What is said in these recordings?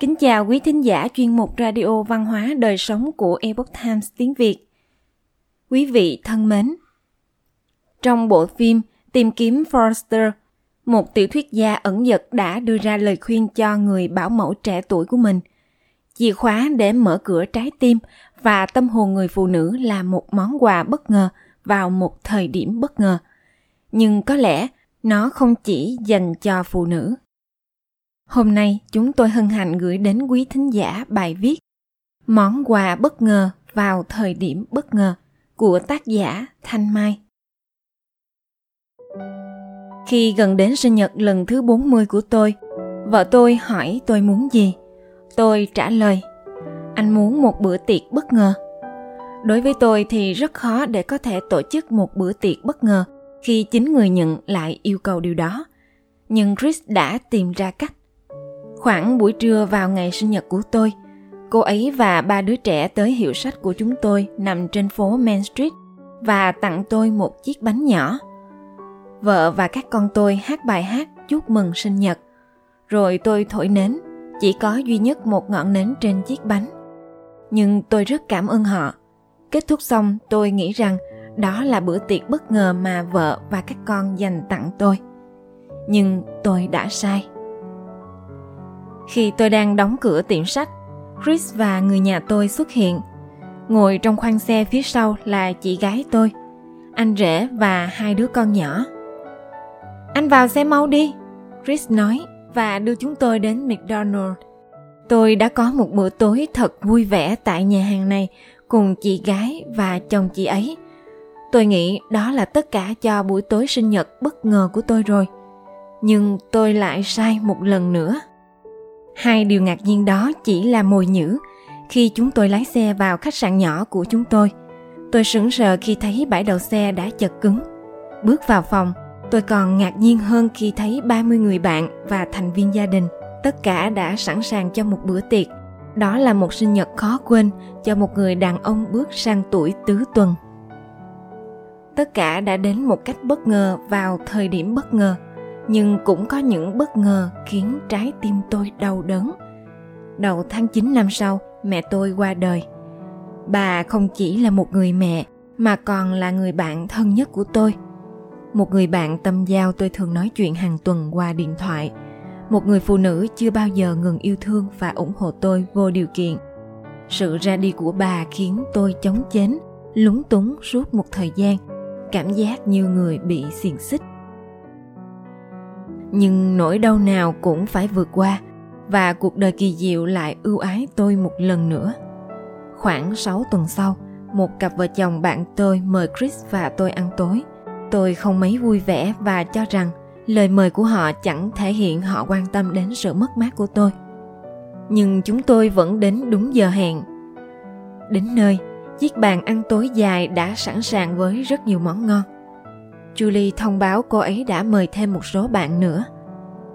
Kính chào quý thính giả chuyên mục Radio Văn hóa Đời Sống của Epoch Times tiếng Việt. Quý vị thân mến, trong bộ phim Tìm kiếm Forrester, một tiểu thuyết gia ẩn dật đã đưa ra lời khuyên cho người bảo mẫu trẻ tuổi của mình. Chìa khóa để mở cửa trái tim và tâm hồn người phụ nữ là một món quà bất ngờ vào một thời điểm bất ngờ. Nhưng có lẽ nó không chỉ dành cho phụ nữ. Hôm nay chúng tôi hân hạnh gửi đến quý thính giả bài viết Món quà bất ngờ vào thời điểm bất ngờ của tác giả Thanh Mai. Khi gần đến sinh nhật lần thứ 40 của tôi, vợ tôi hỏi tôi muốn gì. Tôi trả lời, anh muốn một bữa tiệc bất ngờ. Đối với tôi thì rất khó để có thể tổ chức một bữa tiệc bất ngờ khi chính người nhận lại yêu cầu điều đó. Nhưng Chris đã tìm ra cách. Khoảng buổi trưa vào ngày sinh nhật của tôi, cô ấy và ba đứa trẻ tới hiệu sách của chúng tôi nằm trên phố Main Street và tặng tôi một chiếc bánh nhỏ. Vợ và các con tôi hát bài hát chúc mừng sinh nhật. Rồi tôi thổi nến, chỉ có duy nhất một ngọn nến trên chiếc bánh. Nhưng tôi rất cảm ơn họ. Kết thúc xong, tôi nghĩ rằng đó là bữa tiệc bất ngờ mà vợ và các con dành tặng tôi. Nhưng tôi đã sai. Khi tôi đang đóng cửa tiệm sách, Chris và người nhà tôi xuất hiện. Ngồi trong khoang xe phía sau là chị gái tôi, anh rể và hai đứa con nhỏ. Anh vào xe mau đi, Chris nói và đưa chúng tôi đến McDonald. Tôi đã có một bữa tối thật vui vẻ tại nhà hàng này cùng chị gái và chồng chị ấy. Tôi nghĩ đó là tất cả cho buổi tối sinh nhật bất ngờ của tôi rồi. Nhưng tôi lại sai một lần nữa. Hai điều ngạc nhiên đó chỉ là mồi nhữ khi chúng tôi lái xe vào khách sạn nhỏ của chúng tôi. Tôi sững sờ khi thấy bãi đậu xe đã chật cứng. Bước vào phòng, tôi còn ngạc nhiên hơn khi thấy 30 người bạn và thành viên gia đình. Tất cả đã sẵn sàng cho một bữa tiệc. Đó là một sinh nhật khó quên cho một người đàn ông bước sang tuổi tứ tuần. Tất cả đã đến một cách bất ngờ vào thời điểm bất ngờ nhưng cũng có những bất ngờ khiến trái tim tôi đau đớn. Đầu tháng 9 năm sau, mẹ tôi qua đời. Bà không chỉ là một người mẹ mà còn là người bạn thân nhất của tôi. Một người bạn tâm giao tôi thường nói chuyện hàng tuần qua điện thoại. Một người phụ nữ chưa bao giờ ngừng yêu thương và ủng hộ tôi vô điều kiện. Sự ra đi của bà khiến tôi chống chến, lúng túng suốt một thời gian, cảm giác như người bị xiềng xích nhưng nỗi đau nào cũng phải vượt qua và cuộc đời kỳ diệu lại ưu ái tôi một lần nữa. Khoảng 6 tuần sau, một cặp vợ chồng bạn tôi mời Chris và tôi ăn tối. Tôi không mấy vui vẻ và cho rằng lời mời của họ chẳng thể hiện họ quan tâm đến sự mất mát của tôi. Nhưng chúng tôi vẫn đến đúng giờ hẹn. Đến nơi, chiếc bàn ăn tối dài đã sẵn sàng với rất nhiều món ngon. Julie thông báo cô ấy đã mời thêm một số bạn nữa.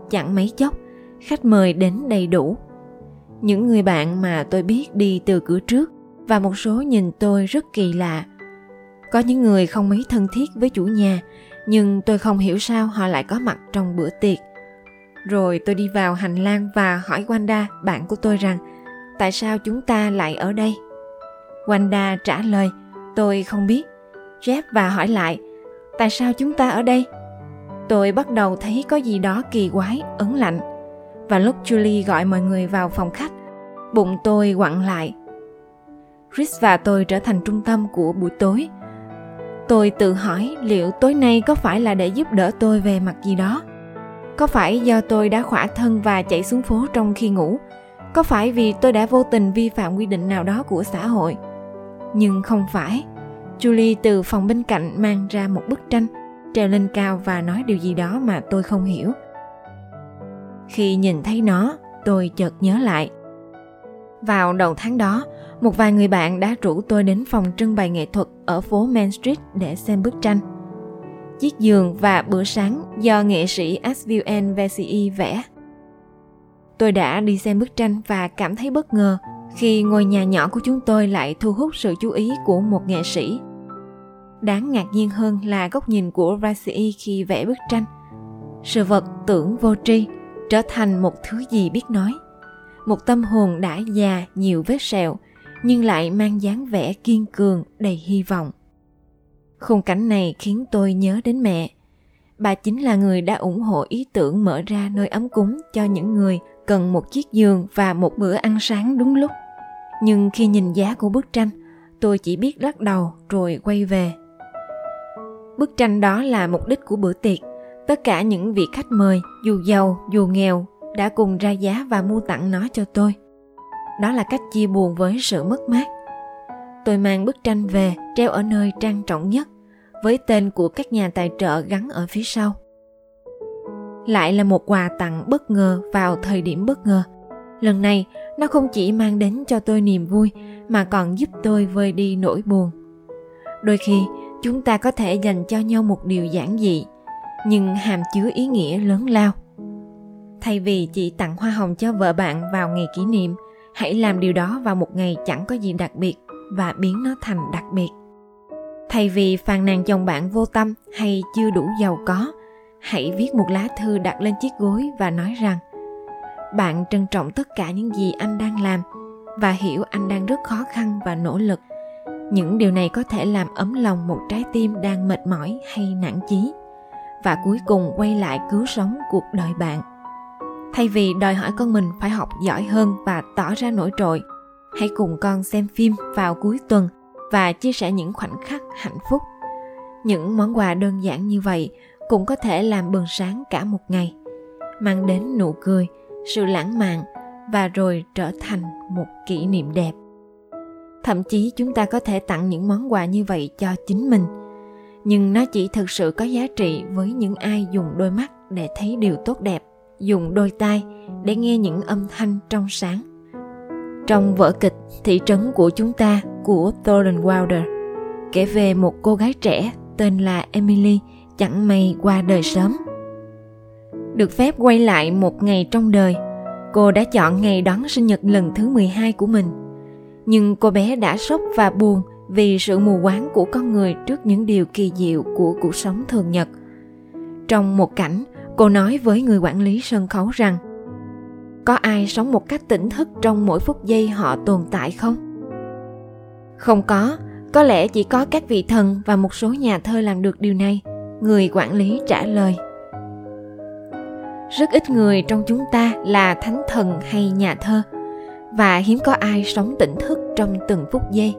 Chẳng mấy chốc, khách mời đến đầy đủ. Những người bạn mà tôi biết đi từ cửa trước và một số nhìn tôi rất kỳ lạ. Có những người không mấy thân thiết với chủ nhà, nhưng tôi không hiểu sao họ lại có mặt trong bữa tiệc. Rồi tôi đi vào hành lang và hỏi Wanda, bạn của tôi rằng, tại sao chúng ta lại ở đây? Wanda trả lời, tôi không biết. Jeff và hỏi lại, tại sao chúng ta ở đây? Tôi bắt đầu thấy có gì đó kỳ quái ấn lạnh. Và lúc julie gọi mọi người vào phòng khách, bụng tôi quặn lại. Chris và tôi trở thành trung tâm của buổi tối. Tôi tự hỏi liệu tối nay có phải là để giúp đỡ tôi về mặt gì đó? Có phải do tôi đã khỏa thân và chạy xuống phố trong khi ngủ? Có phải vì tôi đã vô tình vi phạm quy định nào đó của xã hội? Nhưng không phải. Julie từ phòng bên cạnh mang ra một bức tranh, treo lên cao và nói điều gì đó mà tôi không hiểu. Khi nhìn thấy nó, tôi chợt nhớ lại. Vào đầu tháng đó, một vài người bạn đã rủ tôi đến phòng trưng bày nghệ thuật ở phố Main Street để xem bức tranh. Chiếc giường và bữa sáng do nghệ sĩ Asville Vesey vẽ. Tôi đã đi xem bức tranh và cảm thấy bất ngờ khi ngôi nhà nhỏ của chúng tôi lại thu hút sự chú ý của một nghệ sĩ. Đáng ngạc nhiên hơn là góc nhìn của Rasi khi vẽ bức tranh. Sự vật tưởng vô tri, trở thành một thứ gì biết nói. một tâm hồn đã già nhiều vết sẹo, nhưng lại mang dáng vẻ kiên cường đầy hy vọng khung cảnh này khiến tôi nhớ đến mẹ bà chính là người đã ủng hộ ý tưởng mở ra nơi ấm cúng cho những người cần một chiếc giường và một bữa ăn sáng đúng lúc nhưng khi nhìn giá của bức tranh, tôi chỉ biết lắc đầu rồi quay về. Bức tranh đó là mục đích của bữa tiệc. Tất cả những vị khách mời, dù giàu, dù nghèo, đã cùng ra giá và mua tặng nó cho tôi. Đó là cách chia buồn với sự mất mát. Tôi mang bức tranh về, treo ở nơi trang trọng nhất, với tên của các nhà tài trợ gắn ở phía sau. Lại là một quà tặng bất ngờ vào thời điểm bất ngờ lần này, nó không chỉ mang đến cho tôi niềm vui, mà còn giúp tôi vơi đi nỗi buồn. Đôi khi, chúng ta có thể dành cho nhau một điều giản dị, nhưng hàm chứa ý nghĩa lớn lao. Thay vì chỉ tặng hoa hồng cho vợ bạn vào ngày kỷ niệm, hãy làm điều đó vào một ngày chẳng có gì đặc biệt và biến nó thành đặc biệt. Thay vì phàn nàn chồng bạn vô tâm hay chưa đủ giàu có, hãy viết một lá thư đặt lên chiếc gối và nói rằng bạn trân trọng tất cả những gì anh đang làm và hiểu anh đang rất khó khăn và nỗ lực. Những điều này có thể làm ấm lòng một trái tim đang mệt mỏi hay nản chí và cuối cùng quay lại cứu sống cuộc đời bạn. Thay vì đòi hỏi con mình phải học giỏi hơn và tỏ ra nổi trội, hãy cùng con xem phim vào cuối tuần và chia sẻ những khoảnh khắc hạnh phúc. Những món quà đơn giản như vậy cũng có thể làm bừng sáng cả một ngày, mang đến nụ cười sự lãng mạn và rồi trở thành một kỷ niệm đẹp. Thậm chí chúng ta có thể tặng những món quà như vậy cho chính mình, nhưng nó chỉ thực sự có giá trị với những ai dùng đôi mắt để thấy điều tốt đẹp, dùng đôi tai để nghe những âm thanh trong sáng. Trong vở kịch thị trấn của chúng ta của Thornton Wilder, kể về một cô gái trẻ tên là Emily, chẳng may qua đời sớm được phép quay lại một ngày trong đời. Cô đã chọn ngày đón sinh nhật lần thứ 12 của mình. Nhưng cô bé đã sốc và buồn vì sự mù quáng của con người trước những điều kỳ diệu của cuộc sống thường nhật. Trong một cảnh, cô nói với người quản lý sân khấu rằng, có ai sống một cách tỉnh thức trong mỗi phút giây họ tồn tại không? Không có. Có lẽ chỉ có các vị thần và một số nhà thơ làm được điều này, người quản lý trả lời rất ít người trong chúng ta là thánh thần hay nhà thơ. Và hiếm có ai sống tỉnh thức trong từng phút giây.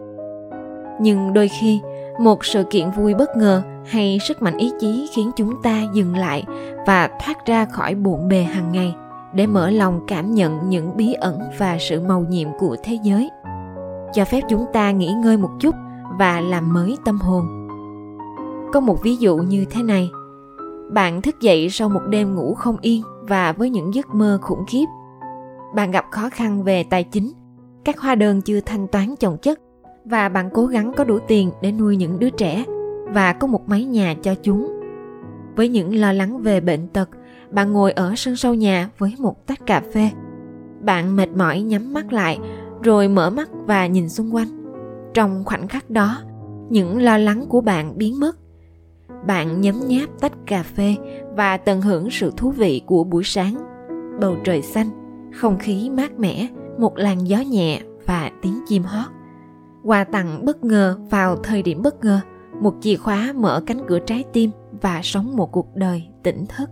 Nhưng đôi khi, một sự kiện vui bất ngờ hay sức mạnh ý chí khiến chúng ta dừng lại và thoát ra khỏi bộn bề hàng ngày để mở lòng cảm nhận những bí ẩn và sự màu nhiệm của thế giới. Cho phép chúng ta nghỉ ngơi một chút và làm mới tâm hồn. Có một ví dụ như thế này bạn thức dậy sau một đêm ngủ không yên và với những giấc mơ khủng khiếp. Bạn gặp khó khăn về tài chính. Các hóa đơn chưa thanh toán chồng chất và bạn cố gắng có đủ tiền để nuôi những đứa trẻ và có một mái nhà cho chúng. Với những lo lắng về bệnh tật, bạn ngồi ở sân sau nhà với một tách cà phê. Bạn mệt mỏi nhắm mắt lại, rồi mở mắt và nhìn xung quanh. Trong khoảnh khắc đó, những lo lắng của bạn biến mất bạn nhấm nháp tách cà phê và tận hưởng sự thú vị của buổi sáng. Bầu trời xanh, không khí mát mẻ, một làn gió nhẹ và tiếng chim hót. Quà tặng bất ngờ vào thời điểm bất ngờ, một chìa khóa mở cánh cửa trái tim và sống một cuộc đời tỉnh thức.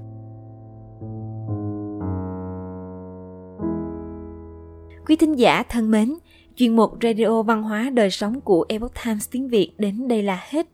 Quý thính giả thân mến, chuyên mục radio văn hóa đời sống của Epoch Times tiếng Việt đến đây là hết